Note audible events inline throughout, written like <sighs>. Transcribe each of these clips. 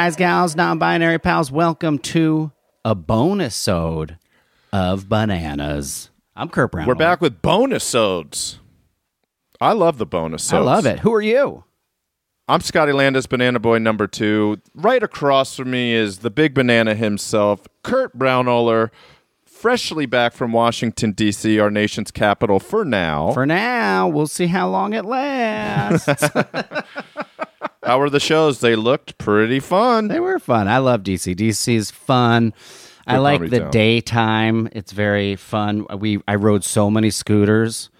Guys, gals, non binary pals, welcome to a bonus ode of bananas. I'm Kurt Brown. We're back with bonus odes. I love the bonus I odes. love it. Who are you? I'm Scotty Landes, Banana Boy number two. Right across from me is the big banana himself, Kurt Braunohler, freshly back from Washington, D.C., our nation's capital for now. For now, we'll see how long it lasts. <laughs> <laughs> How were the shows? They looked pretty fun. they were fun. I love DC. DC is fun. I like the town. daytime. It's very fun. We I rode so many scooters.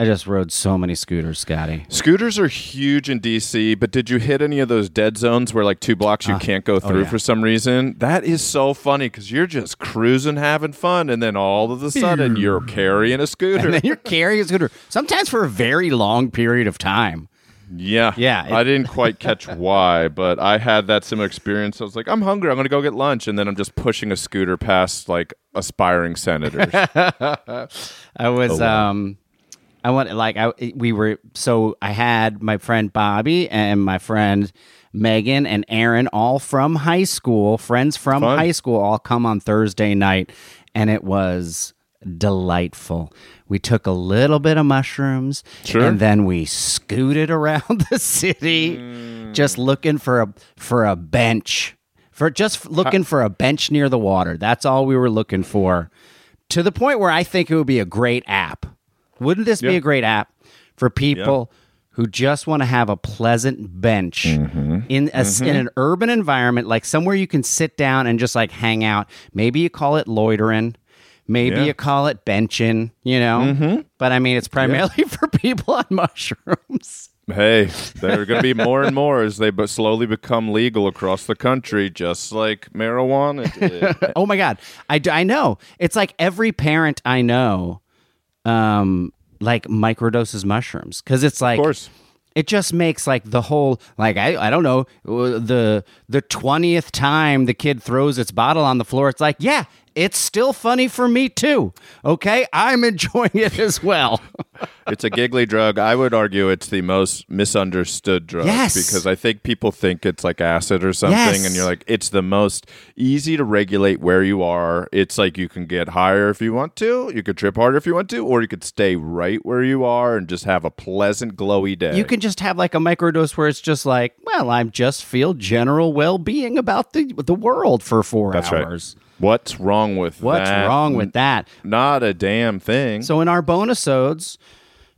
I just rode so many scooters, Scotty. Scooters are huge in D.C., but did you hit any of those dead zones where like two blocks you can't go through Uh, oh, yeah. for some reason? That is so funny because you're just cruising, having fun, and then all of a sudden you're <laughs> carrying a scooter. And <laughs> then you're carrying a scooter, sometimes for a very long period of time. Yeah. Yeah, it- I didn't quite catch <laughs> why, but I had that similar experience. I was like, I'm hungry. I'm going to go get lunch. And then I'm just pushing a scooter past like aspiring senators. <laughs> I was Oh, wow. um I went like I we were so I had my friend Bobby and my friend Megan and Aaron all from high school, friends from Fun. high school all come on Thursday night and it was delightful. We took a little bit of mushrooms Sure. and then we scooted <laughs> around the city just looking for a for a bench. For just looking for a bench near the water. That's all we were looking for. To the point where I think it would be a great app. Wouldn't this be a great app for people who just want to have a pleasant bench Mm-hmm. in a, in an urban environment, like somewhere you can sit down and just like hang out? Maybe you call it loitering. Maybe Yeah. you call it benching, you know? But I mean, it's primarily <laughs> for people on mushrooms. hey, there are going to be more and more as they but slowly become legal across the country, just like marijuana <laughs> oh my god I, I know it's like every parent i know um like microdoses mushrooms because it's like of course. it just makes like the whole like I, I don't know the the 20th time the kid throws its bottle on the floor it's like yeah it's still funny for me too. Okay? I'm <laughs> enjoying it as well It's a giggly drug. I would argue it's the most misunderstood drug Yes. because I think people think it's like acid or something, Yes. and you're like, it's the most easy to regulate where you are. It's like you can get higher if you want to, you could trip harder if you want to, or you could stay right where you are and just have a pleasant, glowy day. you can just have like a microdose where it's just like well I'm just feel general well-being about the the world for four That's right. hours What's wrong with what's that? wrong with that Not a damn thing. So in our bonus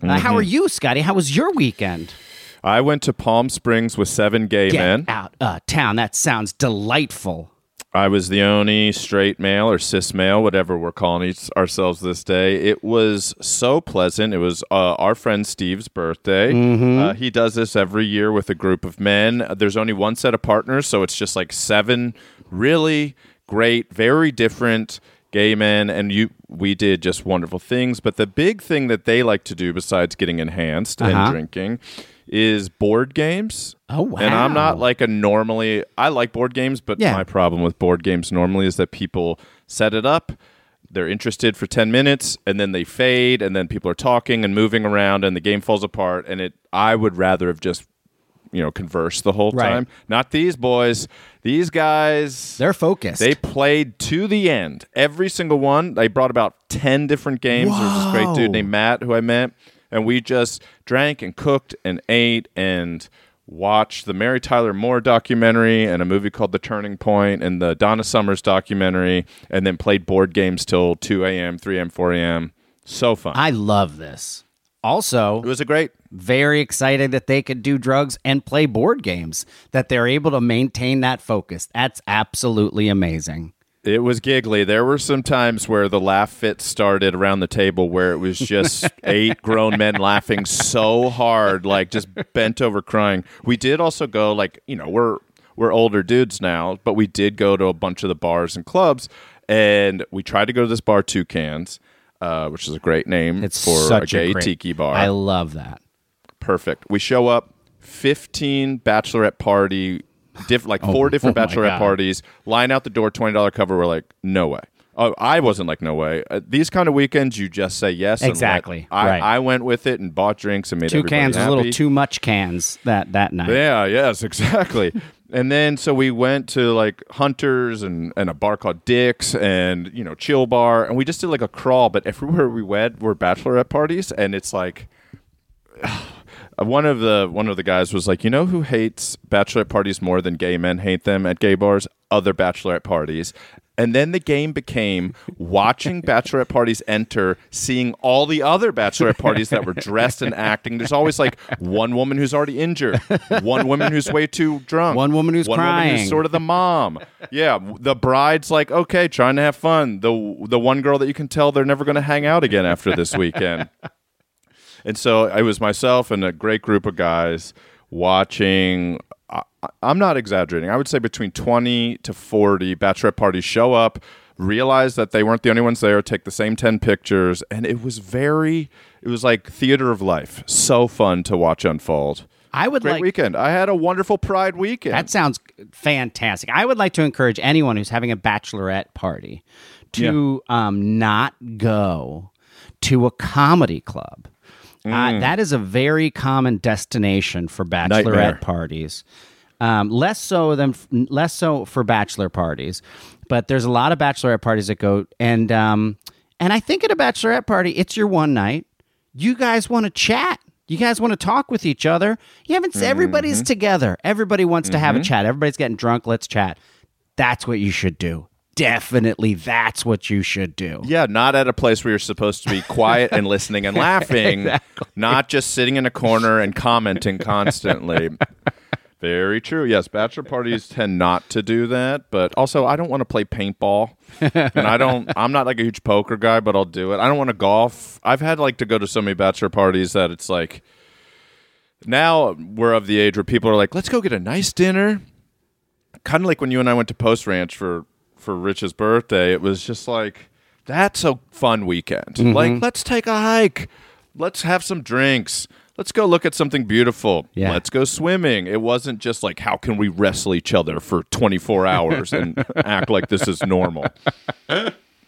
odes, uh, how Mm-hmm. are you, Scotty? How was your weekend? I went to Palm Springs with seven gay Get men. out uh, town. That sounds delightful. I was the only straight male or cis male, whatever we're calling each, ourselves this day. It was so pleasant. It was uh, our friend Steve's birthday. Uh, he does this every year with a group of men. There's only one set of partners, so it's just like seven really great, very different gay men, and you. We did just wonderful things. But the big thing that they like to do, besides getting enhanced Uh-huh. and drinking, is board games. Oh, wow! And I'm not like a normally. I like board games, but Yeah. my problem with board games normally is that people set it up they're interested for 10 minutes and then they fade and then people are talking and moving around and the game falls apart and it i would rather have just you know converse the whole Right. time not these boys these guys They're focused. they played to the end every single one they brought about 10 different games there was this great dude named matt who i met and we just drank and cooked and ate and watched the Mary Tyler Moore documentary and a movie called The Turning Point and the Donna Summers documentary, and then played board games till 2 a.m., 3 a.m., 4 a.m. So fun. I love this. Also, it was a great. Very excited that they could do drugs and play board games, that they're able to maintain that focus. That's absolutely amazing. It was giggly. There were some times where the laugh fit started around the table where it was just <laughs> eight grown men laughing so hard, like just bent over crying. We did also go like, you know, we're we're older dudes now, but we did go to a bunch of the bars and clubs and we tried to go to this bar Toucans, uh, which is a great name It's for a gay great, tiki bar. I love that. Perfect. We show up, 15 bachelorette party, diff- like four different <laughs> oh bachelorette parties, line out the door, $20 cover. We're like, no way. Oh, I wasn't like, no way. Uh, these kind of weekends, you just say yes. Exactly. I, Right. I went with it and bought drinks and made Two cans was a little too much cans that that night. Yeah, yes, <laughs> exactly. and then so we went to like Hunters and, and a bar called Dick's and you know Chill Bar, and we just did like a crawl. But everywhere we went were bachelorette parties, and it's like <sighs> Uh, one of the one of the guys was like, you know who hates bachelorette parties more than gay men hate them at gay bars? Other bachelorette parties. And then the game became watching <laughs> bachelorette parties enter, seeing all the other bachelorette parties that were dressed and acting. There's always like one woman who's already injured, one woman who's way too drunk, One woman who's one woman crying. who's sort of the mom. Yeah, the bride's like, okay, trying to have fun. The the one girl that you can tell they're never going to hang out again after this weekend. And so it was myself and a great group of guys watching. I, I'm not exaggerating. I would say between 20 to 40 bachelorette parties show up, realize that they weren't the only ones there, take the same 10 pictures. And it was very, it was like theater of life. So fun to watch unfold. I would Great like weekend. I had a wonderful Pride weekend. That sounds fantastic. I would like to encourage anyone who's having a bachelorette party to um, not go to a comedy club. Uh, that is a very common destination for bachelorette Nightmare. parties. Um, less so than less so for bachelor parties, but there's a lot of bachelorette parties that go and um, and I think at a bachelorette party, it's your one night. You guys want to chat. You guys want to talk with each other. You haven't. Everybody's together. Everybody wants to have a chat. Everybody's getting drunk. Let's chat. That's what you should do. Definitely, that's what you should do. Yeah, not at a place where you're supposed to be quiet and listening and <laughs> laughing, not just sitting in a corner and commenting constantly. Very true. Yes, bachelor parties tend not to do that, but also I don't want to play paintball. and I don't I'm not like a huge poker guy, but I'll do it. I don't want to golf. I've had like to go to so many bachelor parties that it's like now we're of the age where people are like, "Let's go get a nice dinner." Kind of like when you and I went to Post Ranch for for Rich's birthday, it was just like that's a fun weekend. Mm-hmm. Like, let's take a hike. Let's have some drinks. Let's go look at something beautiful. Yeah. Let's go swimming. It wasn't just like how can we wrestle each other for 24 hours and <laughs> act like this is normal.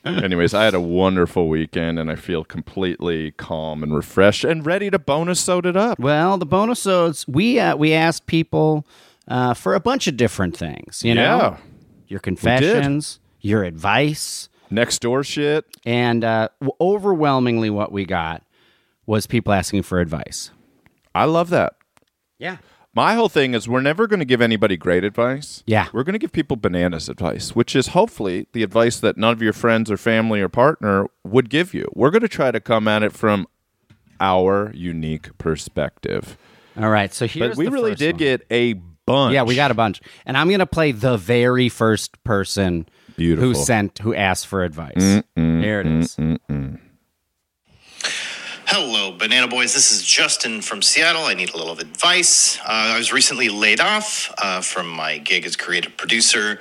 Anyways, I had a wonderful weekend and I feel completely calm and refreshed and ready to bonus soda it up. Well, the bonusodes we uh, we asked people uh, for a bunch of different things. You know, Yeah. Your confessions, your advice, Next door shit. and uh, overwhelmingly, what we got was people asking for advice. I love that. Yeah. My whole thing is we're never going to give anybody great advice. Yeah. We're going to give people bananas advice, which is hopefully the advice that none of your friends or family or partner would give you. We're going to try to come at it from our unique perspective. All right. So here's But we the really did one. get a bunch. Yeah, we got a bunch, and I'm gonna play the very first person Beautiful. who sent who asked for advice. Here it is. Hello, Banana Boys. This is Justin from Seattle. I need a little advice. Uh, I was recently laid off uh, from my gig as creative producer,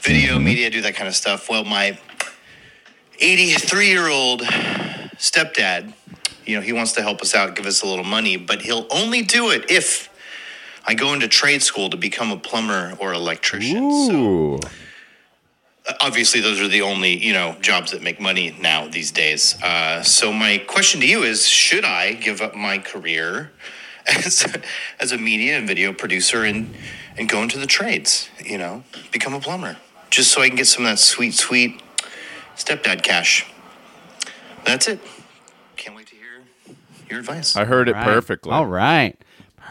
video, media, do that kind of stuff. Well, my 83 year old stepdad, you know, he wants to help us out, give us a little money, but he'll only do it if I go into trade school to become a plumber or electrician. So obviously those are the only you know jobs that make money now these days uh, so my question to you is should i give up my career <laughs> as, as a media and video producer and and go into the trades you know become a plumber just so i can get some of that sweet sweet stepdad cash that's it can't wait to hear your advice I heard it Right. perfectly. All right.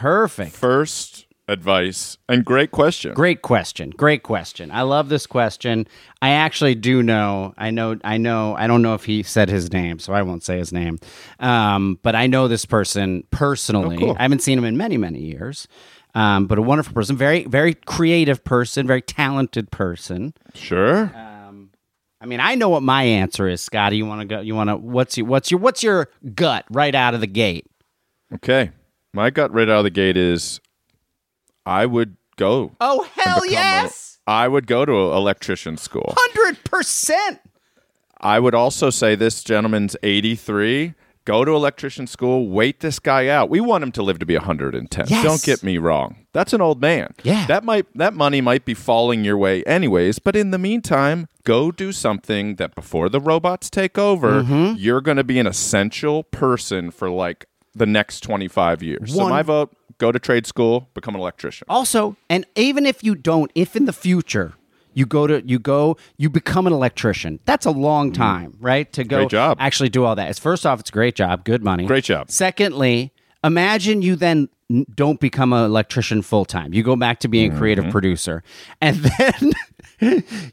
Perfect. First advice and great question. Great question. Great question. I love this question. I actually do know. I know. I know. I don't know if he said his name, so I won't say his name. Um, but I know this person personally. Oh, cool. I haven't seen him in many, many years. Um, but a wonderful person, very, very creative person, very talented person. Sure. Um, I mean, I know what my answer is, Scotty. You want to go? You want to? What's your what's your what's your gut right out of the gate? Okay. My gut right out of the gate is I would go. Oh hell yes, I would go to an electrician school. hundred percent. I would also say this gentleman's 83. Go to electrician school, wait this guy out. We want him to live to be 110. Yes. Don't get me wrong. That's an old man. Yeah. That might that money might be falling your way anyways, but in the meantime, go do something that before the robots take over, Mm-hmm. you're going to be an essential person for like the next 25 years. So my vote, go to trade school, become an electrician. Also, and even if you don't, if in the future you go to you go you become an electrician, that's a long time, right? To go Mm. Great job. actually do all that. It's first off, it's a great job, good money, Great job. Secondly, imagine you then don't become an electrician full time. You go back to being a creative Mm-hmm. producer, and <laughs> then.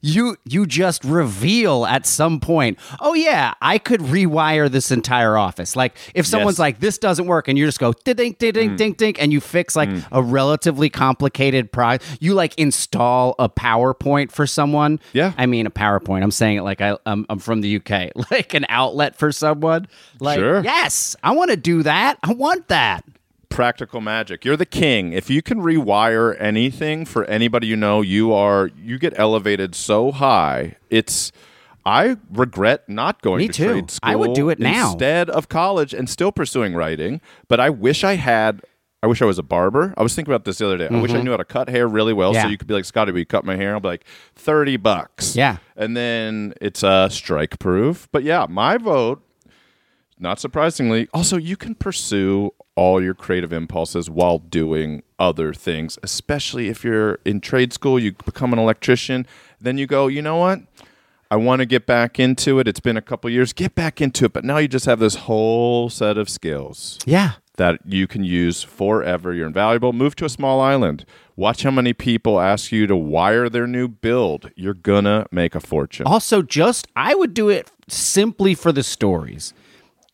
you you just reveal at some point oh yeah i could rewire this entire office like if someone's Yes. like this doesn't work and you just go ding ding ding ding ding and you fix like a relatively complicated pro you like install a powerpoint for someone Yeah. i mean a powerpoint i'm saying it like I, I'm, I'm from the uk <laughs> like an outlet for someone like Sure. yes i want to do that i want that practical magic. You're the king. If you can rewire anything for anybody you know, you are you get elevated so high. It's I regret not going Me to too. trade school I would do it now. instead of college and still pursuing writing. But I wish I had. I wish I was a barber. I was thinking about this the other day. I wish I knew how to cut hair really well, Mm-hmm. Yeah. so you could be like Scotty. Will you cut my hair? I'll be like thirty bucks. Yeah. and then it's uh, strike proof. But yeah, my vote not surprisingly, also you can pursue all your creative impulses while doing other things, especially if you're in trade school, you become an electrician, then you go, you know what? I want to get back into it. It's been a couple years. Get back into it, but now you just have this whole set of skills yeah that you can use forever. You're invaluable. Move to a small island. Watch how many people ask you to wire their new build. You're gonna make a fortune. Also, just I would do it simply for the stories.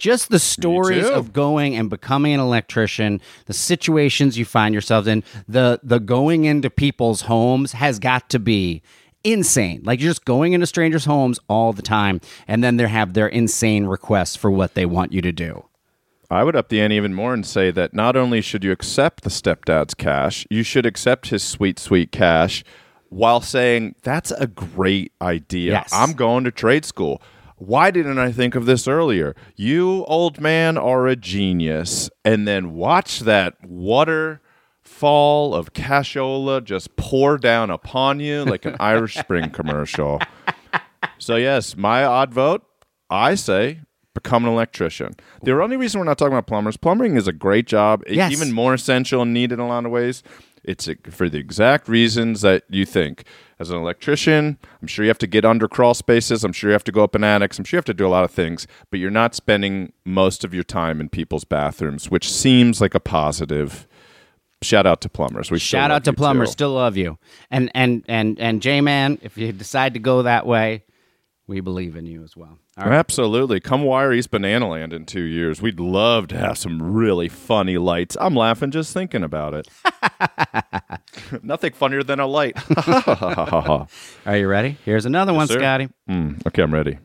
Just the stories of going and becoming an electrician, the situations you find yourselves in, the the going into people's homes has got to be insane. Like you're just going into strangers' homes all the time, and then they have their insane requests for what they want you to do. I would up the ante even more and say that not only should you accept the stepdad's cash, you should accept his sweet, sweet cash while saying, That's a great idea. Yes. I'm going to trade school. Why didn't I think of this earlier? You, old man, are a genius. And then watch that waterfall of cashola just pour down upon you like an Irish Spring commercial. <laughs> So yes, my odd vote, I say become an electrician. The only reason we're not talking about plumbers, plumbing is a great job, It's Yes. even more essential and needed in a lot of ways. It's for the exact reasons that you think. As an electrician, I'm sure you have to get under crawl spaces. I'm sure you have to go up in attics. I'm sure you have to do a lot of things, but you're not spending most of your time in people's bathrooms, which seems like a positive. Shout out to plumbers. We Shout out to plumbers, too. still love you. And and and and J Man, if you decide to go that way, we believe in you as well. All right. Absolutely. Come wire East Banana Land in two years. We'd love to have some really funny lights. I'm laughing just thinking about it. <laughs> Nothing funnier than a light. <laughs> <laughs> Are you ready? Here's another one, sir. Scotty. Mm, okay, I'm ready.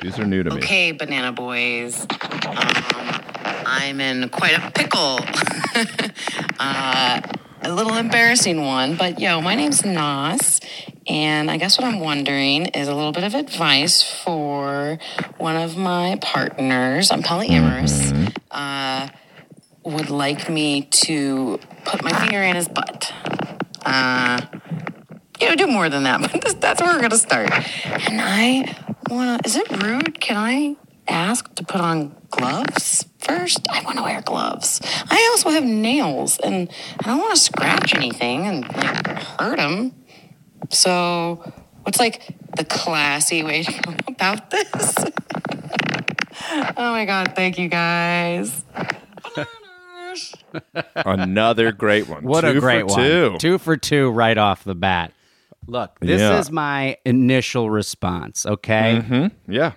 These are new to me. Okay, banana boys. Um, I'm in quite a pickle. uh, a little embarrassing one, but yo, my name's Nas, and I guess what I'm wondering is a little bit of advice for one of my partners. I'm polyamorous. Uh, would like me to put my finger in his butt. Uh, you know, do more than that, <laughs> but that's where we're gonna start. And I wanna. Is it rude? Can I ask to put on gloves first? I want to wear gloves. I also have nails, and I don't want to scratch anything and like hurt them. So, what's like the classy way to go <laughs> about this? <laughs> oh my god! Thank you guys. Another great one. What two a great for one. Two. Two for two right off the bat. Look, this Yeah. is my initial response, okay? Mm-hmm. Yeah.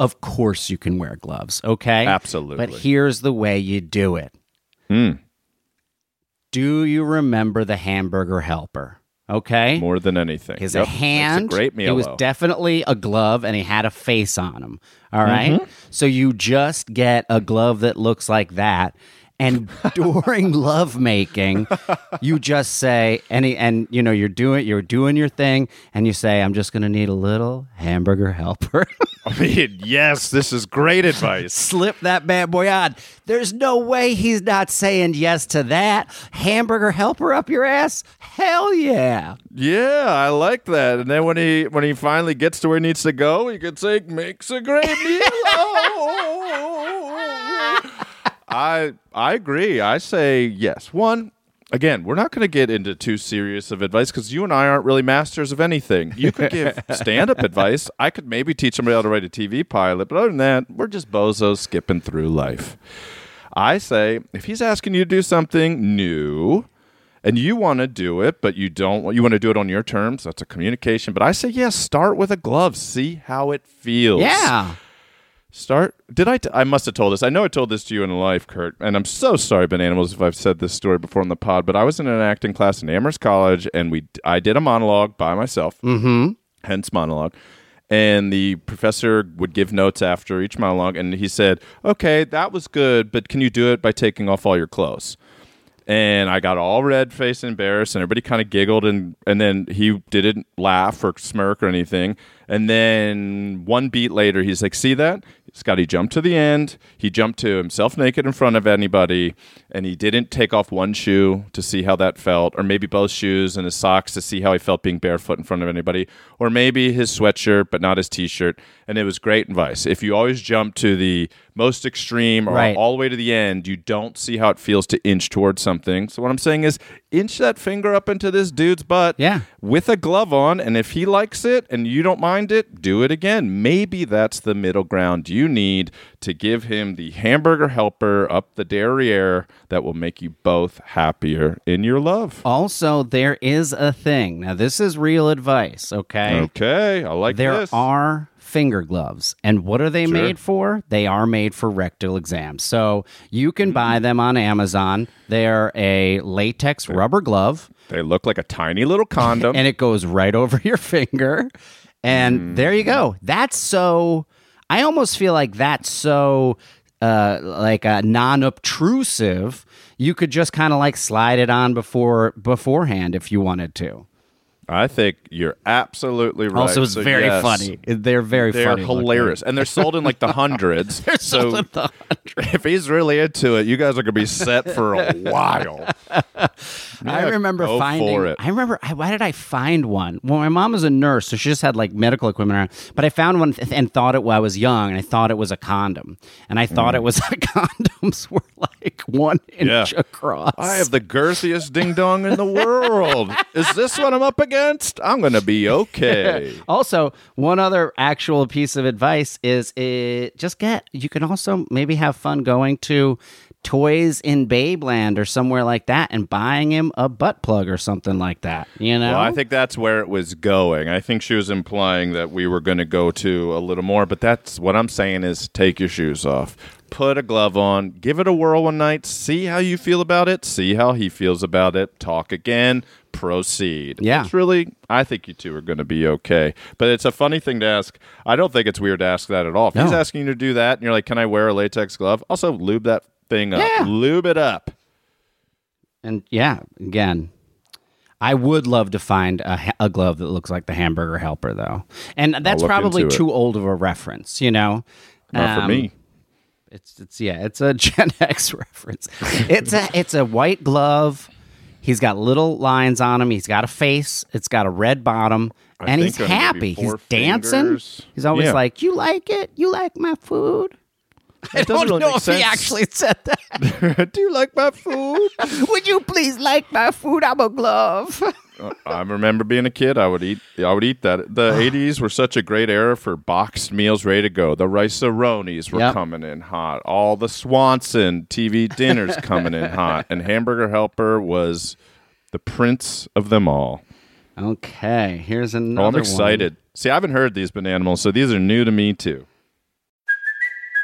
Of course you can wear gloves, okay? Absolutely. But here's the way you do it. Hmm. Do you remember the hamburger helper? Okay. more than anything. His Yep, hand, a great it meal. was definitely a glove, and he had a face on him. All right? Mm-hmm. so you just get a glove that looks like that, and <laughs> during lovemaking, you just say, any and you know you're doing you're doing your thing, and you say, "I'm just gonna need a little hamburger helper." <laughs> I mean, yes, this is great advice. Slip that bad boy on. There's no way he's not saying yes to that hamburger helper up your ass. Hell yeah! Yeah, I like that. And then when he when he finally gets to where he needs to go, he could say, "Makes a great meal." <laughs> I I agree. I say yes. One. Again, we're not going to get into too serious of advice because you and I aren't really masters of anything. You could give <laughs> stand-up advice. I could maybe teach somebody how to write a TV pilot, but other than that, we're just bozos skipping through life. I say if he's asking you to do something new and you want to do it, but you don't you want to do it on your terms, that's a communication. But I say yes, start with a glove, see how it feels. Yeah. Start. Did I? T- I must have told this. I know I told this to you in life, Kurt. And I'm so sorry, Bananimals, if I've said this story before in the pod. But I was in an acting class in Amherst College, and we I did a monologue by myself. Mm-hmm. Hence monologue. And the professor would give notes after each monologue, and he said, "Okay, that was good, but can you do it by taking off all your clothes?" and I got all red faced and embarrassed, and everybody kind of giggled, and and then he didn't laugh or smirk or anything. And then one beat later, he's like, "See that?" Scotty jumped to the end. He jumped to himself naked in front of anybody, and he didn't take off one shoe to see how that felt, or maybe both shoes and his socks to see how he felt being barefoot in front of anybody, or maybe his sweatshirt but not his t-shirt. And it was great advice. If you always jump to the most extreme or Right. all the way to the end, you don't see how it feels to inch towards something. So what I'm saying is inch that finger up into this dude's butt Yeah. with a glove on and if he likes it and you don't mind it, do it again. Maybe that's the middle ground you need to give him the hamburger helper up the derriere that will make you both happier in your love. Also, there is a thing. Now, this is real advice, okay? Okay, I like there this. are finger gloves. And what are they made for? They are made for rectal exams. So you can Mm. buy them on Amazon. They're a latex rubber glove, they look like a tiny little condom. <laughs> and it goes right over your finger. And Mm. there you go. That's so. I almost feel like that's so. Uh, like uh, non-obtrusive, you could just kind of like slide it on before beforehand if you wanted to. I think you're absolutely right. Also, it's So, very yes, funny. They're very They're funny. looking. hilarious, and they're sold in like the <laughs> hundreds. so sold in the <laughs> if he's really into it, you guys are gonna be set for a <laughs> while. I remember finding. I remember. I, why did I find one? Well, my mom was a nurse, so she just had like medical equipment around. But I found one th- and thought it. Well, I was young, and I thought it was a condom, and I thought it was <laughs> condoms were like one inch Mm. Yeah. across. I have the girthiest ding dong in the world. Is this what I'm up against? I'm gonna be <laughs> okay. Also, one other actual piece of advice is it just get you can also maybe have fun going to toys in Babeland or somewhere like that and buying him a butt plug or something like that. You know? Well, I think that's where it was going. I think she was implying that we were going to go to a little more, but that's what I'm saying is take your shoes off. Put a glove on, give it a whirl one night, see how you feel about it, see how he feels about it, talk again, proceed. Yeah. It's really I think you two are going to be okay. But it's a funny thing to ask. I don't think it's weird to ask that at all. If he's asking you to do that and you're like, "Can I wear a latex glove?" Also lube that thing up. Yeah. Lube it up. And yeah, again, I would love to find a, a glove that looks like the Hamburger Helper, though. And that's probably too old of a reference, you know? Not for Um, me. It's it's yeah, it's a <laughs> Gen X reference. It's a it's a white glove. He's got little lines on him. He's got a face. It's got a red bottom, I and he's think there may be happy. He's dancing. fingers. He's always Yeah. like, "You like it? You like my food?" I It doesn't don't really know if sense. he actually said that. <laughs> Do you like my food? <laughs> Would you please like my food? I'm a glove. Uh, I remember being a kid. I would eat. I would eat that. The '80s were such a great era for boxed meals ready to go. The rice ronis were Yep. coming in hot. All the Swanson TV dinners coming in hot. And Hamburger Helper was the prince of them all. Okay, here's another. Oh, I'm one. excited. See, I haven't heard these bananimals, so these are new to me too.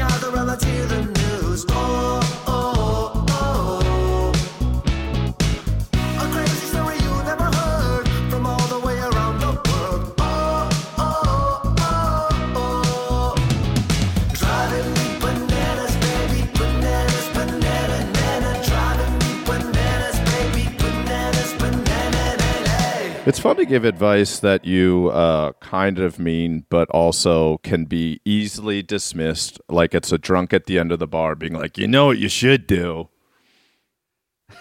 Gather around, It's fun to give advice that you uh, kind of mean, but also can be easily dismissed, like it's a drunk at the end of the bar being like, you know what you should do.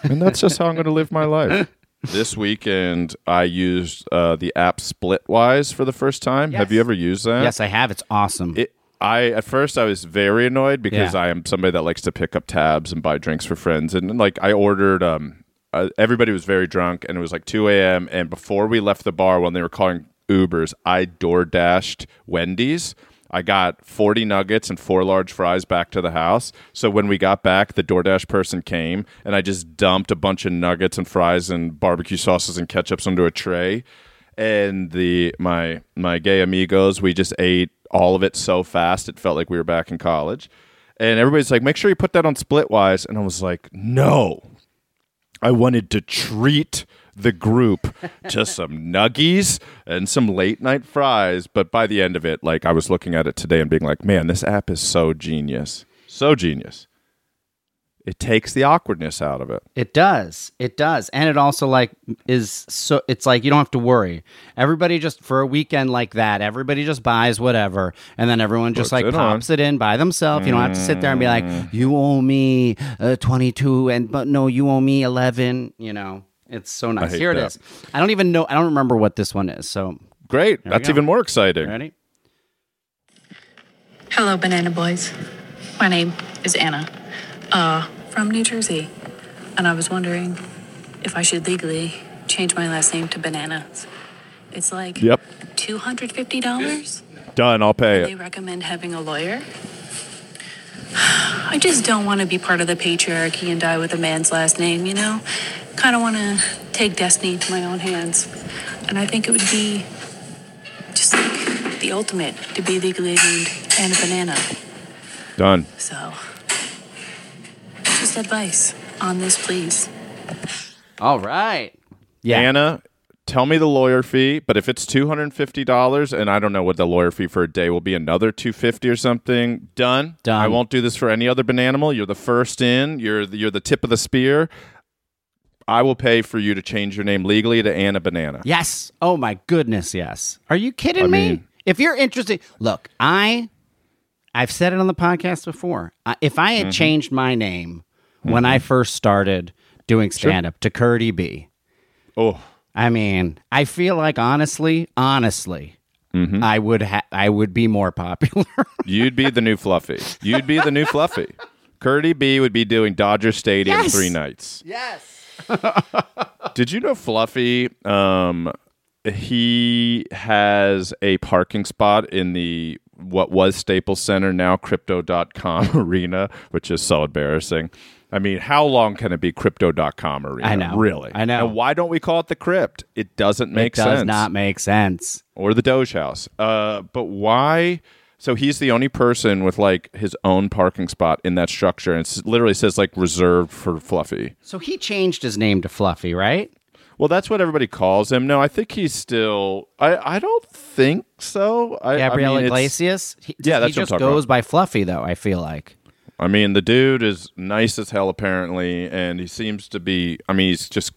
And that's just how I'm going to live my life. This weekend, I used uh, the app Splitwise for the first time. Have you ever used that? Yes, I have. It's awesome. It, I at first I was very annoyed because Yeah. I am somebody that likes to pick up tabs and buy drinks for friends, and like I ordered. Um, uh, everybody was very drunk, and it was like two a.m. And before we left the bar, when they were calling Ubers, I door dashed Wendy's. I got 40 nuggets and four large fries back to the house. So when we got back, the DoorDash person came and I just dumped a bunch of nuggets and fries and barbecue sauces and ketchups onto a tray and the my my gay amigos we just ate all of it so fast it felt like we were back in college and everybody's like make sure you put that on splitwise and i was like no i wanted to treat the group to <laughs> some nuggies and some late night fries but by the end of it like i was looking at it today and being like man this app is so genius. So genius it takes the awkwardness out of it It does. It does. And it also like is so it's like you don't have to worry. Everybody just for a weekend like that, everybody just buys whatever and then everyone just Puts like it pops it in by themselves. You don't have to sit there and be like, Mm. "You owe me uh, 22 and but no, you owe me 11." You know. It's so nice. Here it that. is. I don't even know I don't remember what this one is. So, great that's go. even more exciting ready? Hello, Banana Boys. My name is Anna, uh, from New Jersey, and I was wondering if I should legally change my last name to Bananas. It's like Yep. two hundred fifty dollars. done i'll pay They it recommend having a lawyer. <sighs> I just don't want to be part of the patriarchy and die with a man's last name, you know? Kind of want to take destiny into my own hands. And I think it would be just like the ultimate to be legally named Anna Banana. done So, just advice on this, please. All right. Yeah. Anna, tell me the lawyer fee, but if it's two hundred and fifty dollars, and I don't know what the lawyer fee for a day will be, another two fifty or something. Done. Done. I won't do this for any other bananimal. You're the first in. You're the, you're the tip of the spear. I will pay for you to change your name legally to Anna Banana. Yes. Oh my goodness, yes. Are you kidding I me? mean- if you're interested, look, I I've said it on the podcast before. I, if I had Mm-hmm. changed my name when I first started doing stand up to Curdy B, Oh, I mean, I feel like honestly, honestly, Mm-hmm. I would ha- I would be more <laughs> popular. you'd be the new Fluffy. You'd be the new Fluffy. Curdy B would be doing Dodger Stadium Yes. three nights. yes. <laughs> Did you know Fluffy? Um, he has a parking spot in the what was Staples Center, now Crypto.com <laughs> arena, which is so embarrassing. I mean, how long can it be Crypto.com arena? I know. Really? I know. And why don't we call it the Crypt? It doesn't make sense. it does sense. not make sense. or the Doge House. Uh, but why? So he's the only person with like his own parking spot in that structure, and it literally says like reserved for Fluffy. So he changed his name to Fluffy, right? Well, that's what everybody calls him. No, I think he's still. I I don't think so. I, Gabriel I mean, Iglesias. He, Yeah, that's he what I'm just goes about. by Fluffy, though. I feel like. I mean, the dude is nice as hell apparently, and he seems to be. I mean, he's just.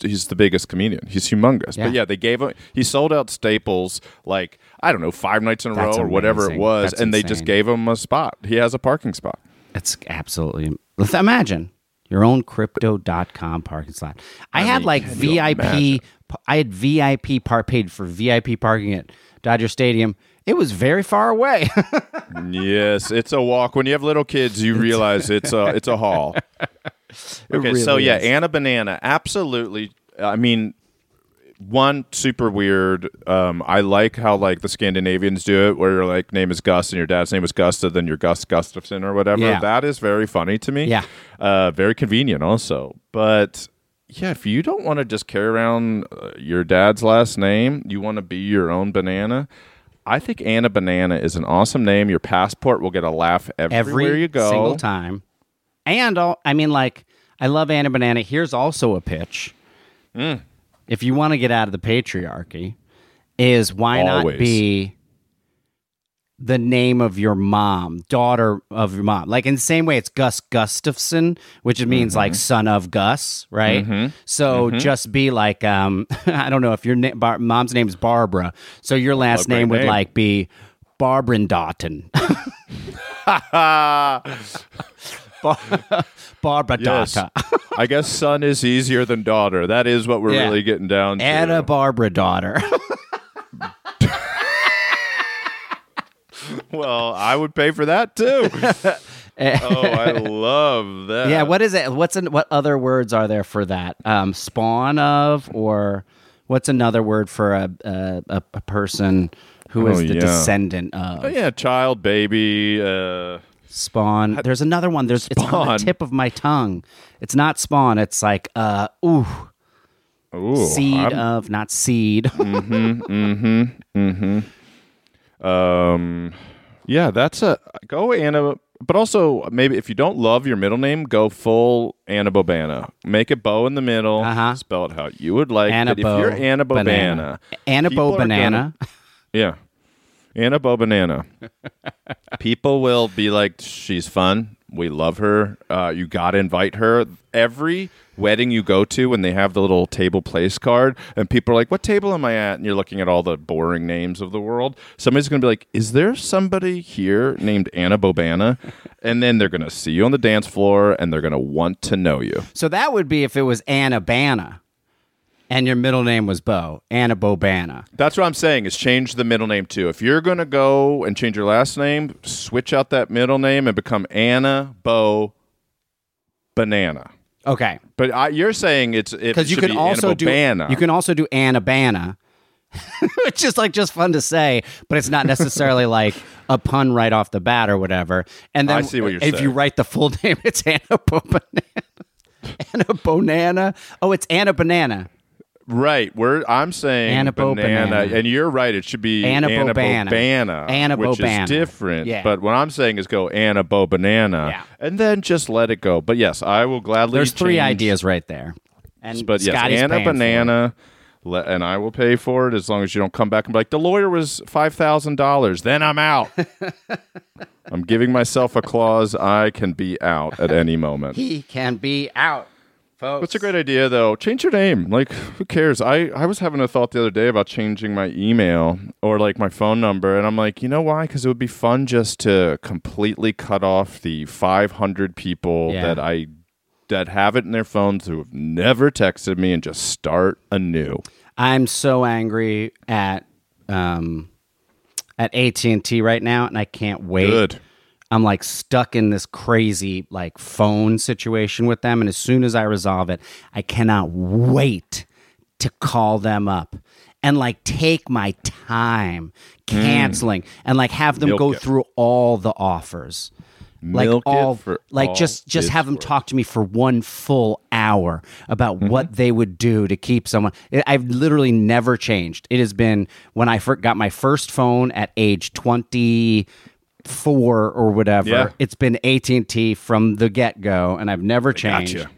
He's the biggest comedian. He's humongous. Yeah. But yeah, they gave him. He sold out Staples like I don't know five nights in a That's row or whatever it amazing. was, That's and they insane. just gave him a spot. He has a parking spot. It's absolutely. Imagine your own crypto.com parking slot. I, had mean, like can you VIP. imagine? I had VIP part paid for VIP parking at Dodger Stadium, It was very far away. <laughs> yes, it's a walk. When you have little kids, you realize it's a it's a haul. <laughs> Okay, so yeah, is. Anna Banana, absolutely. I mean, one super weird. Um, I like how like the Scandinavians do it, where your like name is Gus and your dad's name is Gusta, then you're Gus Gustafson or whatever. Yeah. That is very funny to me. Yeah. uh, very convenient also. But yeah, if you don't want to just carry around uh, your dad's last name, you want to be your own banana. I think Anna Banana is an awesome name. Your passport will get a laugh everywhere Every you go. single time. And all, I mean, like, I love Anna Banana. Here's also a pitch. Mm. If you want to get out of the patriarchy, is why not be the name of your mom, daughter of your mom? Like in the same way, it's Gus Gustafson, which means Mm-hmm. like son of Gus, right? So just be like, um, <laughs> I don't know if your na- bar- mom's name is Barbara, so your last name would name. like be Barbara. <laughs> Bar- Barbara Yes. I guess son is easier than daughter. That is what we're Yeah. really getting down to. Anna Barbara daughter. Well, I would pay for that too. <laughs> oh, I love that. yeah, what is it? What's an, what other words are there for that? Um, spawn of or what's another word for a a, a, person who is Oh, the yeah. descendant of Oh, yeah, child, baby. Uh, spawn? There's another one. There's it's on the tip of my tongue. It's not spawn. It's like uh ooh ooh, seed I'm- of not seed. Um, yeah, that's a go Anna. But also, maybe if you don't love your middle name, go full Anna Bobana. Make a bow in the middle. Uh-huh. Spell it how you would like. Anna but if you're Anna Bobana, Banana. Anna people Bo are gonna- Banana. Yeah. Anna Bo Banana. <laughs> People will be like, she's fun. We love her. Uh, you got to invite her. Every wedding you go to, when they have the little table place card, and people are like, what table am I at? And you're looking at all the boring names of the world. Somebody's going to be like, is there somebody here named Anna Bobana? and then they're going to see you on the dance floor and they're going to want to know you. So that would be if it was Anna Banna and your middle name was Bo. Anna Bobana. That's what I'm saying is change the middle name too. If you're going to go and change your last name, switch out that middle name and become Anna Bo Banana. Okay. But I, you're saying it's because you can also do Banana. you can also do Annabana, <laughs> which is like just fun to say, but it's not necessarily like a pun right off the bat or whatever. And then I see what you're if you write the full <laughs> name, it's Anna Bo Banana. <laughs> Anna Bonana. Oh, it's Anna Banana. Right. We're I'm saying Anna banana, Banana. and you're right. It should be Anna Anna, Bo Banana. Which is different. Yeah. But what I'm saying is go Anna Bo Banana, Yeah. and then just let it go. But yes, I will gladly. There's three change- ideas right there. And But yes, Scotty's Anna paying for it. Banana, le- and I will pay for it as long as you don't come back and be like, the lawyer was five thousand dollars. Then I'm out. <laughs> I'm giving myself a clause. I can be out at any moment. He can be out, folks. That's a great idea, though. Change your name. Like, who cares? I, I was having a thought the other day about changing my email or like my phone number, and I'm like, you know why? Because it would be fun just to completely cut off the 500 people Yeah. that I that have it in their phones who have never texted me and just start anew. I'm so angry at um at AT&T right now and I can't wait. Good. I'm like stuck in this crazy like phone situation with them and as soon as I resolve it, I cannot wait to call them up and like take my time canceling and like have them Milk go it. through all the offers like Milk it all like all just just have them worth. talk to me for one full hour about Mm-hmm. what they would do to keep someone i've literally never changed it has been when i got my first phone at age 24 or whatever Yeah. it's been at&t from the get-go and i've never changed Gotcha.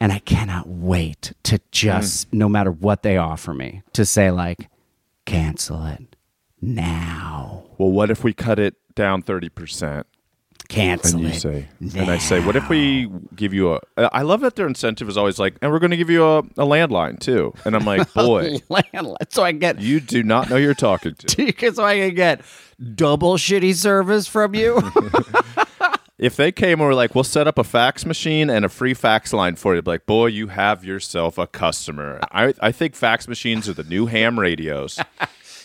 and i cannot wait to just Mm. no matter what they offer me to say like cancel it now Well, what if we cut it down 30%? Cancel And you it say, and I say, what if we give you a? I love that their incentive is always like, and we're going to give you a, a landline too. And I'm like, <laughs> boy, landline so i get you do not know who you're talking to. <laughs> so I can get double shitty service from you. <laughs> If they came and were like, we'll set up a fax machine and a free fax line for you, like, boy, you have yourself a customer. I, I think fax machines are the new ham radios.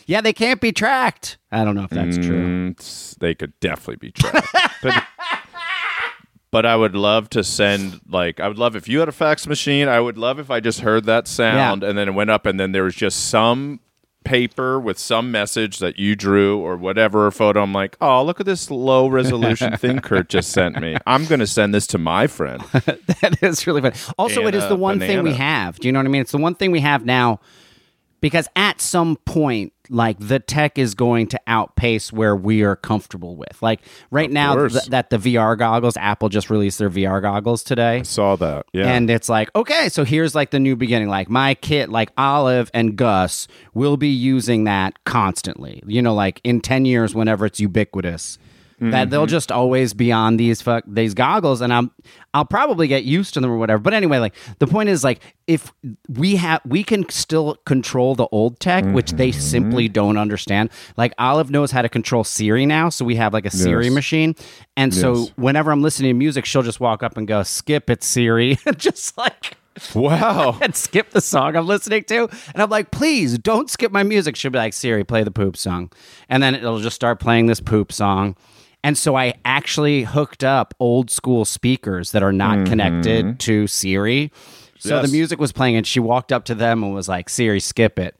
Yeah, they can't be tracked. I don't know if that's true. Mm, they could definitely be tracked. but, <laughs> but I would love to send like I would love if you had a fax machine. I would love if I just heard that sound and then it went up and then there was just some paper with some message that you drew or whatever photo. I'm like, oh, look at this low resolution <laughs> thing Kurt just sent me. I'm gonna send this to my friend. <laughs> that is really fun. Also, it And is a the one thing we have. Do you know what I mean? It's the one thing we have now because at some point, like the tech is going to outpace where we are comfortable with. Like right now, th- that the VR goggles, Apple just released their VR goggles today. I saw that. Yeah. And it's like, okay, so here's like the new beginning. Like my kid, like Olive and Gus will be using that constantly. You know, like in 10 years, whenever it's ubiquitous. That they'll mm-hmm. just always be on these fuck these goggles, and I'm I'll probably get used to them or whatever. But anyway, like the point is, like if we have we can still control the old tech, which they mm-hmm. simply don't understand. Like Olive knows how to control Siri now, so we have like a Siri Yes. machine, and so whenever I'm listening to music, she'll just walk up and go, "Skip it, Siri," <laughs> And just like wow. <laughs> and skip the song I'm listening to. And I'm like, please don't skip my music. She'll be like, Siri, play the poop song. And then it'll just start playing this poop song. And so I actually hooked up old school speakers that are not connected mm-hmm. to Siri. So Yes. the music was playing and she walked up to them and was like, Siri, skip it.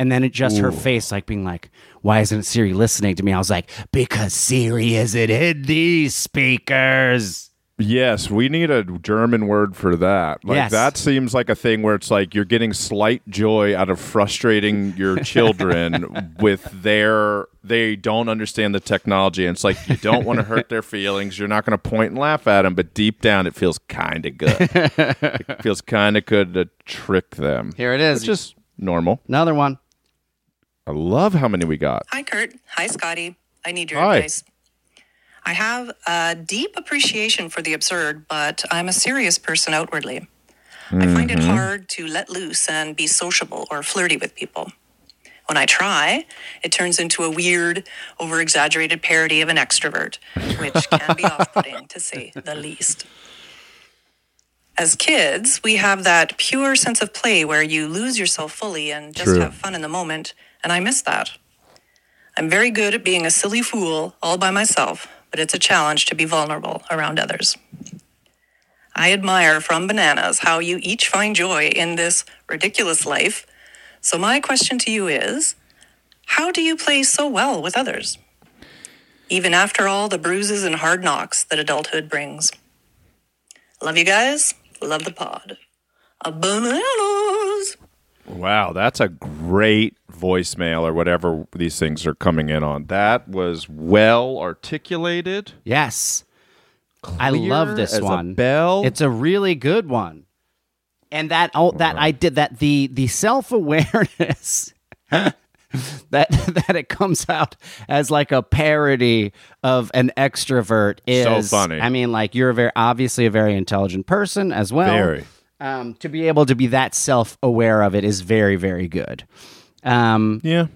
And then it just her face like being like, why isn't Siri listening to me? I was like, because Siri isn't in these speakers. Yes, we need a German word for that. Like Yes. that seems like a thing where it's like you're getting slight joy out of frustrating your <laughs> children with their they don't understand the technology and it's like you don't want to hurt their feelings. You're not going to point and laugh at them, but deep down it feels kind of good. <laughs> it feels kind of good to trick them. Here it is. It's just normal. Another one. I love how many we got. Hi, Kurt. Hi, Scotty. I need your Hi. advice. I have a deep appreciation for the absurd, but I'm a serious person outwardly. I find it mm-hmm. hard to let loose and be sociable or flirty with people. When I try, it turns into a weird, over exaggerated parody of an extrovert, which can be off putting, to say the least. As kids, we have that pure sense of play where you lose yourself fully and just True. have fun in the moment, and I miss that. I'm very good at being a silly fool all by myself, but it's a challenge to be vulnerable around others. I admire from Bananas how you each find joy in this ridiculous life. So, my question to you is how do you play so well with others? Even after all the bruises and hard knocks that adulthood brings. Love you guys. Love the pod. A bananas. Wow, that's a great voicemail or whatever these things are coming in on. That was well articulated. Yes. I love this one. bell. It's a really good one. And that oh that I did that the the self-awareness <laughs> that that it comes out as like a parody of an extrovert is so funny. I mean like you're a very obviously a very intelligent person as well. Very. Um, to be able to be that self-aware of it is very very good. Um, Yeah.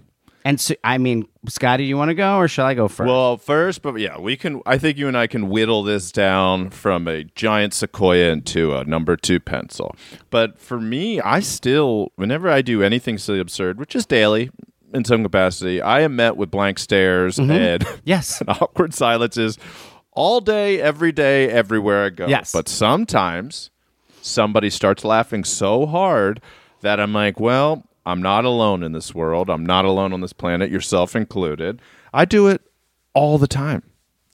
and so I mean, Scotty, do you want to go or shall I go first? Well, first, but yeah, we can. I think you and I can whittle this down from a giant sequoia into a number two pencil. But for me, I still, whenever I do anything silly absurd, which is daily in some capacity, I am met with blank stares and <laughs> yes. and <laughs> awkward silences all day, every day, everywhere I go. Yes. But sometimes somebody starts laughing so hard that I'm like, well, I'm not alone in this world. I'm not alone on this planet, yourself included. I do it all the time.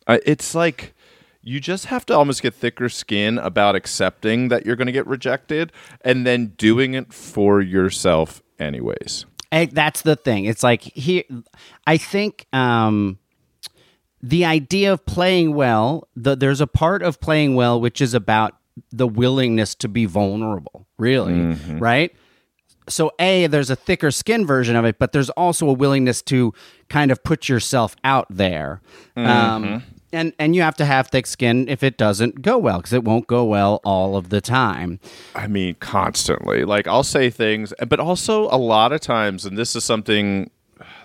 I, it's like you just have to almost get thicker skin about accepting that you're going to get rejected and then doing it for yourself anyways. That's the thing. It's like here I think um the idea of playing well, the, there's a part of playing well which is about the willingness to be vulnerable, really, right? So a there's a thicker skin version of it, but there's also a willingness to kind of put yourself out there. Um and and you have to have thick skin if it doesn't go well because it won't go well all of the time. I mean, constantly. Like, I'll say things, but also a lot of times, and this is something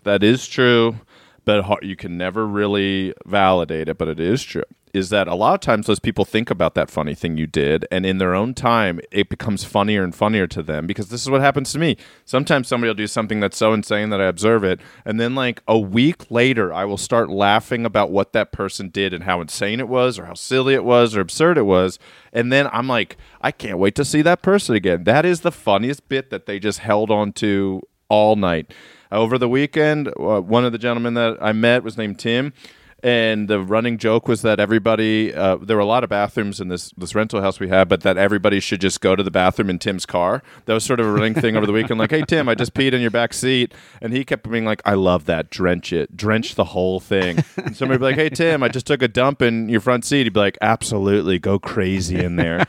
that is true, but you can never really validate it, but it is true, is that a lot of times those people think about that funny thing you did, and in their own time, it becomes funnier and funnier to them because this is what happens to me. Sometimes somebody will do something that's so insane that I observe it, and then like a week later, I will start laughing about what that person did and how insane it was, or how silly it was, or absurd it was. And then I'm like, I can't wait to see that person again. That is the funniest bit that they just held on to all night. Over the weekend, uh, one of the gentlemen that I met was named Tim. And the running joke was that everybody, uh, there were a lot of bathrooms in this, this rental house we had, but that everybody should just go to the bathroom in Tim's car. That was sort of a running thing over the weekend. Like, hey, Tim, I just peed in your back seat. And he kept being like, I love that. Drench it. Drench the whole thing. And somebody be like, hey, Tim, I just took a dump in your front seat. He'd be like, absolutely. Go crazy in there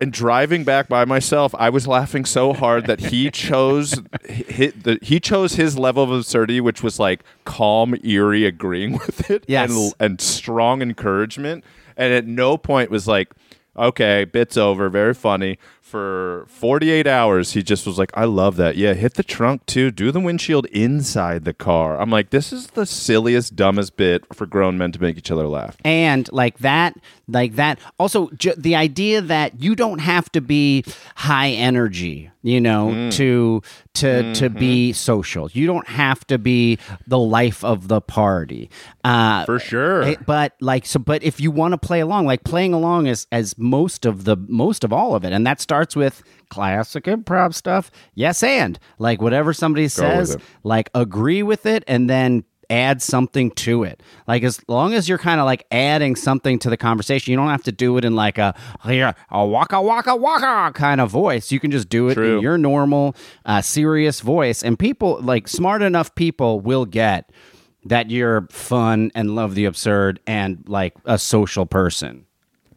and driving back by myself, I was laughing so hard that he <laughs> chose hit the, he chose his level of absurdity, which was like calm, eerie, agreeing <laughs> with it, Yes. and and strong encouragement. And at no point was like, okay, bit's over, very funny. For 48 hours, he just was like, I love that. Yeah, hit the trunk too. Do the windshield inside the car. I'm like, this is the silliest, dumbest bit for grown men to make each other laugh. and like that like that also ju- the idea that you don't have to be high energy you know Mm. to to to Mm-hmm. be social you don't have to be the life of the party uh For sure. Eh, but like so but if you want to play along like playing along is as most of the most of all of it and that starts with classic improv stuff yes and like whatever somebody says like agree with it and then add something to it like as long as you're kind of like adding something to the conversation you don't have to do it in like a here a waka waka waka kind of voice you can just do it True. in your normal uh, serious voice and people like smart enough people will get that you're fun and love the absurd and like a social person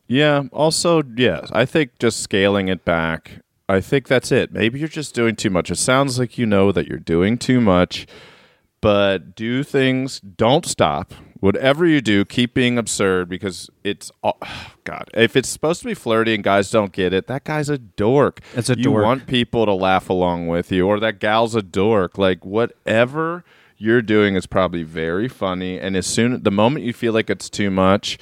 Yeah. Also, yes, I think just scaling it back. I think that's it. Maybe you're just doing too much. It sounds like you know that you're doing too much, but do things. Don't stop. Whatever you do, keep being absurd because it's all, <sighs> God. If it's supposed to be flirty and guys don't get it, that guy's a dork. It's a you dork. want people to laugh along with you, or that gal's a dork. Like whatever you're doing is probably very funny. And as soon the moment you feel like it's too much,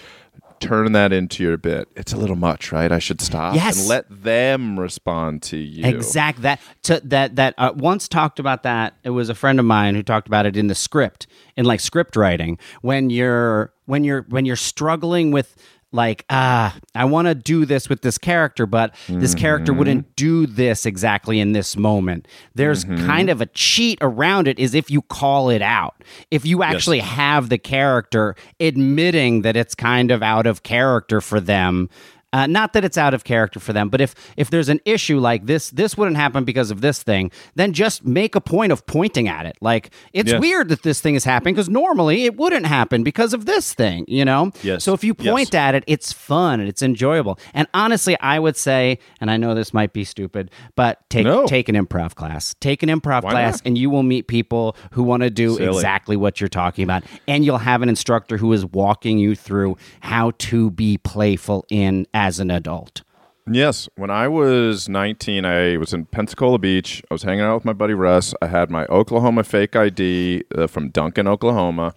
turn that into your bit. It's a little much, right? I should stop Yes. and let them respond to you. Exact that to, that that uh, once talked about that. It was a friend of mine who talked about it in the script in like script writing when you're when you're when you're struggling with like ah I want to do this with this character but this character Mm-hmm. wouldn't do this exactly in this moment. There's Mm-hmm. kind of a cheat around it is if you call it out. If you actually have the character admitting that it's kind of out of character for them uh, not that it's out of character for them, but if if there's an issue like this, this wouldn't happen because of this thing. Then just make a point of pointing at it. Like it's Yes. weird that this thing is happening because normally it wouldn't happen because of this thing. You know. Yes. So if you Yes. point at it, it's fun and it's enjoyable. And honestly, I would say, and I know this might be stupid, but take No. take an improv class. Take an improv Why class, not? and you will meet people who want to do Silly. exactly what you're talking about. And you'll have an instructor who is walking you through how to be playful in as an adult. Yes. When I was 19, I was in Pensacola Beach. I was hanging out with my buddy Russ. I had my Oklahoma fake ID uh, from Duncan, Oklahoma.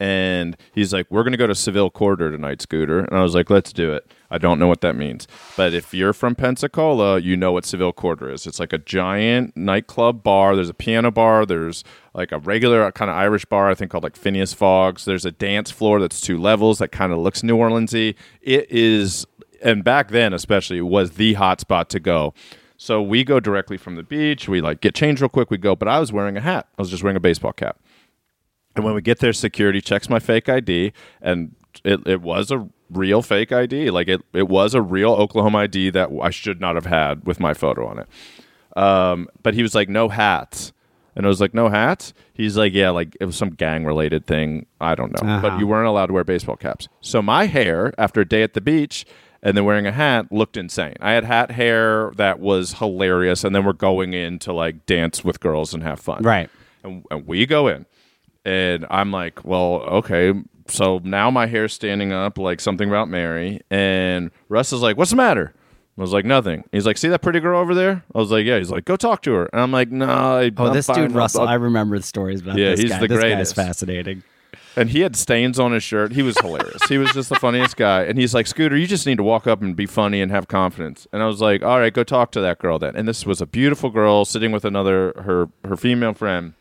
And he's like, We're going to go to Seville Quarter tonight, Scooter. And I was like, Let's do it. I don't know what that means. But if you're from Pensacola, you know what Seville Quarter is. It's like a giant nightclub bar. There's a piano bar. There's like a regular kind of Irish bar, I think called like Phineas Phogg's. There's a dance floor that's two levels that kind of looks New Orleansy. It is and back then especially was the hot spot to go. So we go directly from the beach. We like get changed real quick. We go, but I was wearing a hat. I was just wearing a baseball cap. And when we get there, security checks my fake ID, and it, it was a real fake ID. Like it, it was a real Oklahoma ID that I should not have had with my photo on it. Um, but he was like, no hats. And I was like, no hats? He's like, yeah, like it was some gang related thing. I don't know. Uh-huh. But you weren't allowed to wear baseball caps. So my hair, after a day at the beach and then wearing a hat, looked insane. I had hat hair that was hilarious. And then we're going in to like dance with girls and have fun. Right. And, and we go in. And I'm like, well, okay. So now my hair's standing up like something about Mary. And Russ is like, what's the matter? I was like, nothing. He's like, see that pretty girl over there? I was like, yeah. He's like, go talk to her. And I'm like, no. I, Oh, I'm this dude Russell, I remember the stories about Yeah, this he's guy. the this guy's greatest. fascinating. And he had stains on his shirt. He was hilarious. he was just the funniest guy. And he's like, Scooter, you just need to walk up and be funny and have confidence. And I was like, all right, go talk to that girl then. And this was a beautiful girl sitting with another her her female friend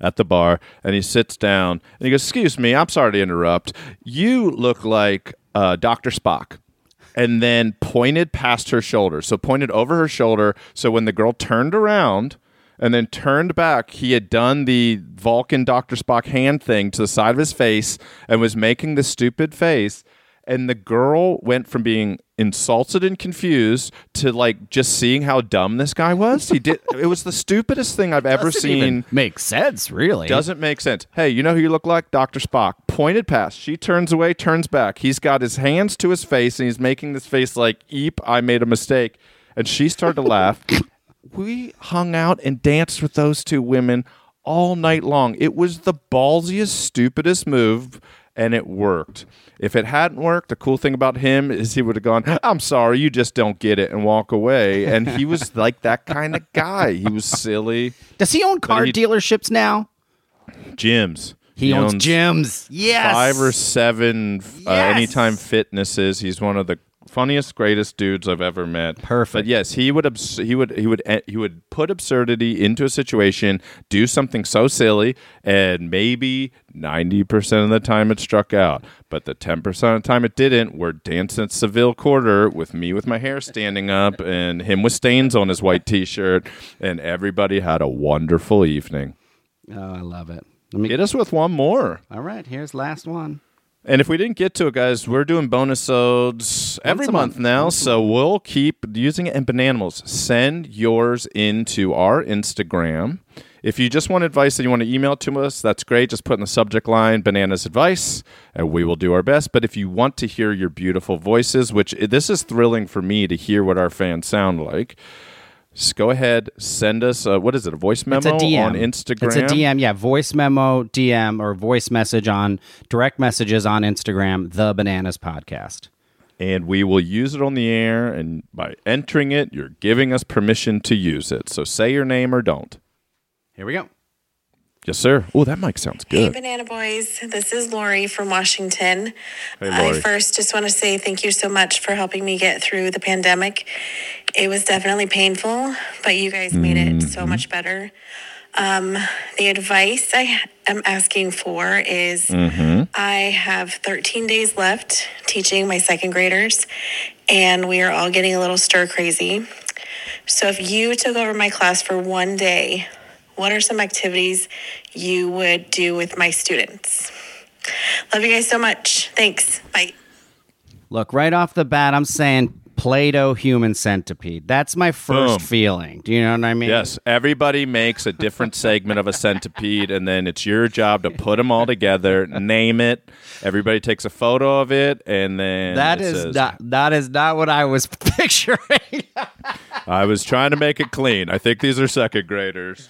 at the bar and he sits down and he goes, Excuse me, I'm sorry to interrupt. You look like uh, Dr. Spock. And then pointed past her shoulder. So pointed over her shoulder. So when the girl turned around and then turned back, he had done the Vulcan Dr. Spock hand thing to the side of his face and was making the stupid face. And the girl went from being insulted and confused to like just seeing how dumb this guy was. He did <laughs> it was the stupidest thing I've ever seen. even make sense, really. Doesn't make sense. Hey, you know who you look like? Dr. Spock. Pointed past. She turns away, turns back. He's got his hands to his face and he's making this face like, Eep, I made a mistake. And she started to laugh. <laughs> We hung out and danced with those two women all night long. It was the ballsiest, stupidest move, and it worked. If it hadn't worked, the cool thing about him is he would have gone, I'm sorry, you just don't get it, and walk away. And he was like that kind of guy. He was silly. Does he own car he- dealerships now? Gyms. He, owns, gyms. Yes. five or seven uh, Yes. anytime fitnesses. He's one of the funniest, greatest dudes I've ever met. Perfect. But yes, he would abs- he would he would eh, he would put absurdity into a situation, do something so silly, and maybe ninety percent of the time it struck out. But the ten percent of the time it didn't. We're dancing at Seville Quarter with me with my hair standing up and him with stains on his white T-shirt, and everybody had a wonderful evening. Oh, I love it. Let me Hit us with one more. All right, here's last one. And if we didn't get to it, guys, we're doing bonus odes every month, month. now. Once So we'll keep using it. And Bananimals, send yours into our Instagram. If you just want advice and you want to email to us, that's great. Just put in the subject line bananas advice, and we will do our best. But if you want to hear your beautiful voices, which this is thrilling for me to hear what our fans sound like, just go ahead, send us a, what is it, a voice memo It's a DM on Instagram? It's a DM, yeah. Voice memo, DM, or voice message on direct messages on Instagram. The Bananas Podcast. and we will use it on the air. And by entering it, you're giving us permission to use it. So say your name or don't. Here we go. Yes, sir. Oh, that mic sounds good. Hey. Banana Boys. This is Lori from Washington. Hey, I Lori. first just want to say thank you so much for helping me get through the pandemic. It was definitely painful, but you guys made it Mm-hmm. so much better. Um, the advice I am asking for is Mm-hmm. I have 13 days left teaching my second graders, and we are all getting a little stir crazy. So, if you took over my class for one day, what are some activities you would do with my students? Love you guys so much. Thanks. Bye. Look, right off the bat, I'm saying Play-Doh human centipede. That's my first Boom. feeling. Do you know what I mean? Yes, everybody makes a different segment of a centipede, and then it's your job to put them all together, name it. Everybody takes a photo of it, and then That it is says, not that is not what I was <laughs> picturing. I was trying to make it clean. I think these are second graders.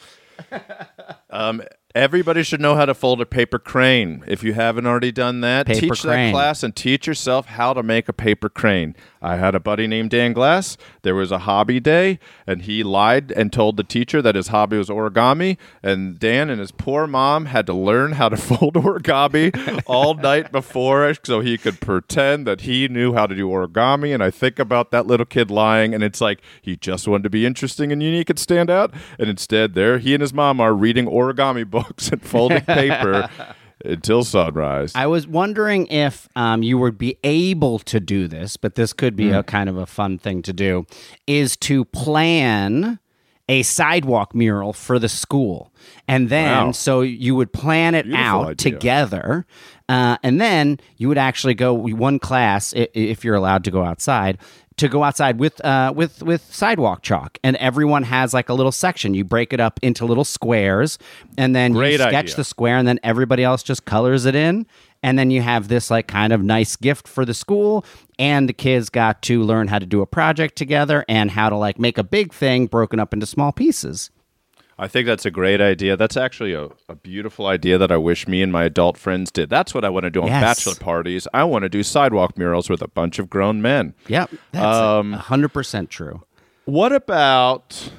<laughs> Um, everybody should know how to fold a paper crane. If you haven't already done that, Paper teach that class and teach yourself how to make a paper crane. I had a buddy named Dan Glass. There was a hobby day, and he lied and told the teacher that his hobby was origami. And Dan and his poor mom had to learn how to <laughs> fold origami all night before so he could pretend that he knew how to do origami. And I think about that little kid lying, and it's like he just wanted to be interesting and unique and stand out. And instead, there he and his mom are reading origami <laughs> books and folding paper <laughs> until sunrise. I was wondering if um, you would be able to do this, but this could be a Hmm. kind of a fun thing to do, is to plan a sidewalk mural for the school. And then, Wow. so you would plan it Beautiful out idea. together. Uh, and then you would actually go one class, if you're allowed to go outside, to go outside with uh, with with sidewalk chalk, and everyone has like a little section. You break it up into little squares, and then Great you sketch idea. the square, and then everybody else just colors it in, and then you have this like kind of nice gift for the school, and the kids got to learn how to do a project together and how to like make a big thing broken up into small pieces. I think that's a great idea. That's actually a, a beautiful idea that I wish me and my adult friends did. That's what I want to do on Yes. bachelor parties. I want to do sidewalk murals with a bunch of grown men. Yep, that's Um, hundred percent true. What about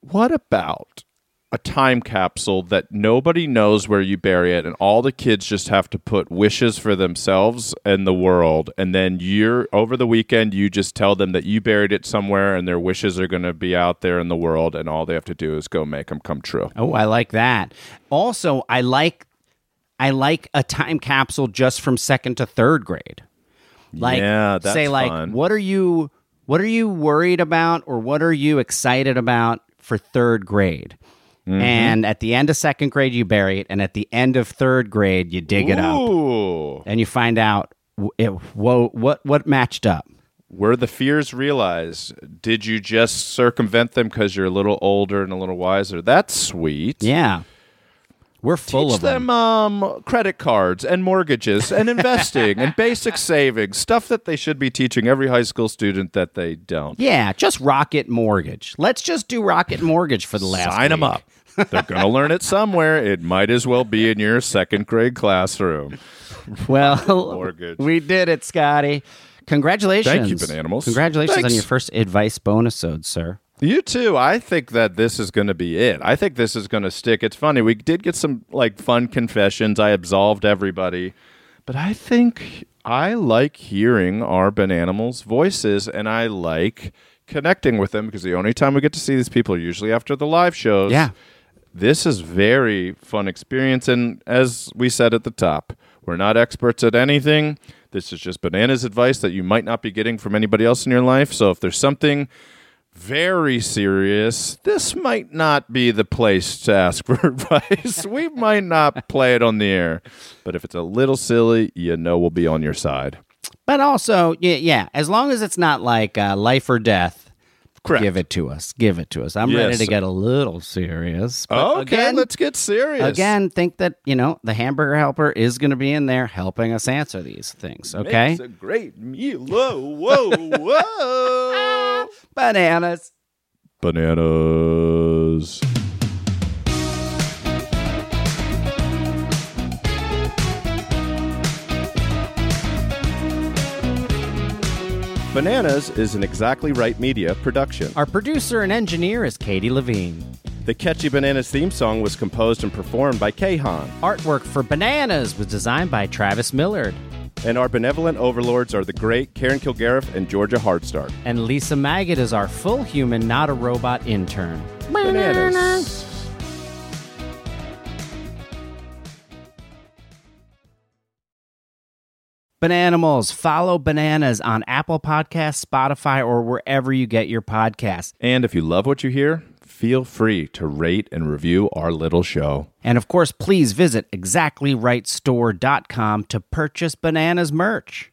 what about a time capsule that nobody knows where you bury it and all the kids just have to put wishes for themselves and the world and then you're over the weekend you just tell them that you buried it somewhere and their wishes are going to be out there in the world and all they have to do is go make them come true. Oh, I like that. Also, I like I like a time capsule just from second to third grade. Like Yeah, say like fun. what are you what are you worried about or what are you excited about for third grade? Mm-hmm. And at the end of second grade you bury it and at the end of third grade you dig it up and you find out it, whoa, what what matched up. Were the fears realized? Did you just circumvent them because you're a little older and a little wiser? That's sweet. Yeah. We're full Teach of them. them um, credit cards and mortgages and <laughs> investing and basic savings, stuff that they should be teaching every high school student that they don't. Yeah, just Rocket Mortgage. Let's just do Rocket Mortgage for the last Sign them up. They're going to learn it somewhere. It might as well be in your second grade classroom. Well, we did it, Scotty. Congratulations. Thank you, Bananimals. Congratulations on your first advice bonus ode, sir. You too. I think that this is going to be it. I think this is going to stick. It's funny. We did get some like fun confessions. I absolved everybody, but I think I like hearing our Bananimals voices, and I like connecting with them because the only time we get to see these people are usually after the live shows. Yeah. This is very fun experience, and as we said at the top, we're not experts at anything. This is just bananas advice that you might not be getting from anybody else in your life. So if there's something very serious, this might not be the place to ask <laughs> for advice. <laughs> we might not play it on the air. But if it's a little silly, you know we'll be on your side. But also, yeah, yeah as long as it's not like uh, life or death, Correct. give it to us. Give it to us. I'm ready Yes. to get a little serious. Okay, again, let's get serious. again, think that, you know, the hamburger helper is going to be in there helping us answer these things, okay? Makes a great meal. Whoa, whoa, <laughs> whoa. Bananas. Bananas. Bananas is an Exactly Right Media production. Our producer and engineer is Katie Levine. The Catchy Bananas theme song was composed and performed by Kahan. Artwork for Bananas was designed by Travis Millard. And our benevolent overlords are the great Karen Kilgariff and Georgia Hardstark. And Lisa Maggot is our full human, not a robot intern. Bananas. Bananimals. Follow Bananas on Apple Podcasts, Spotify, or wherever you get your podcasts. And if you love what you hear, feel free to rate and review our little show. And of course, please visit exactlyrightstore.com to purchase Bananas merch.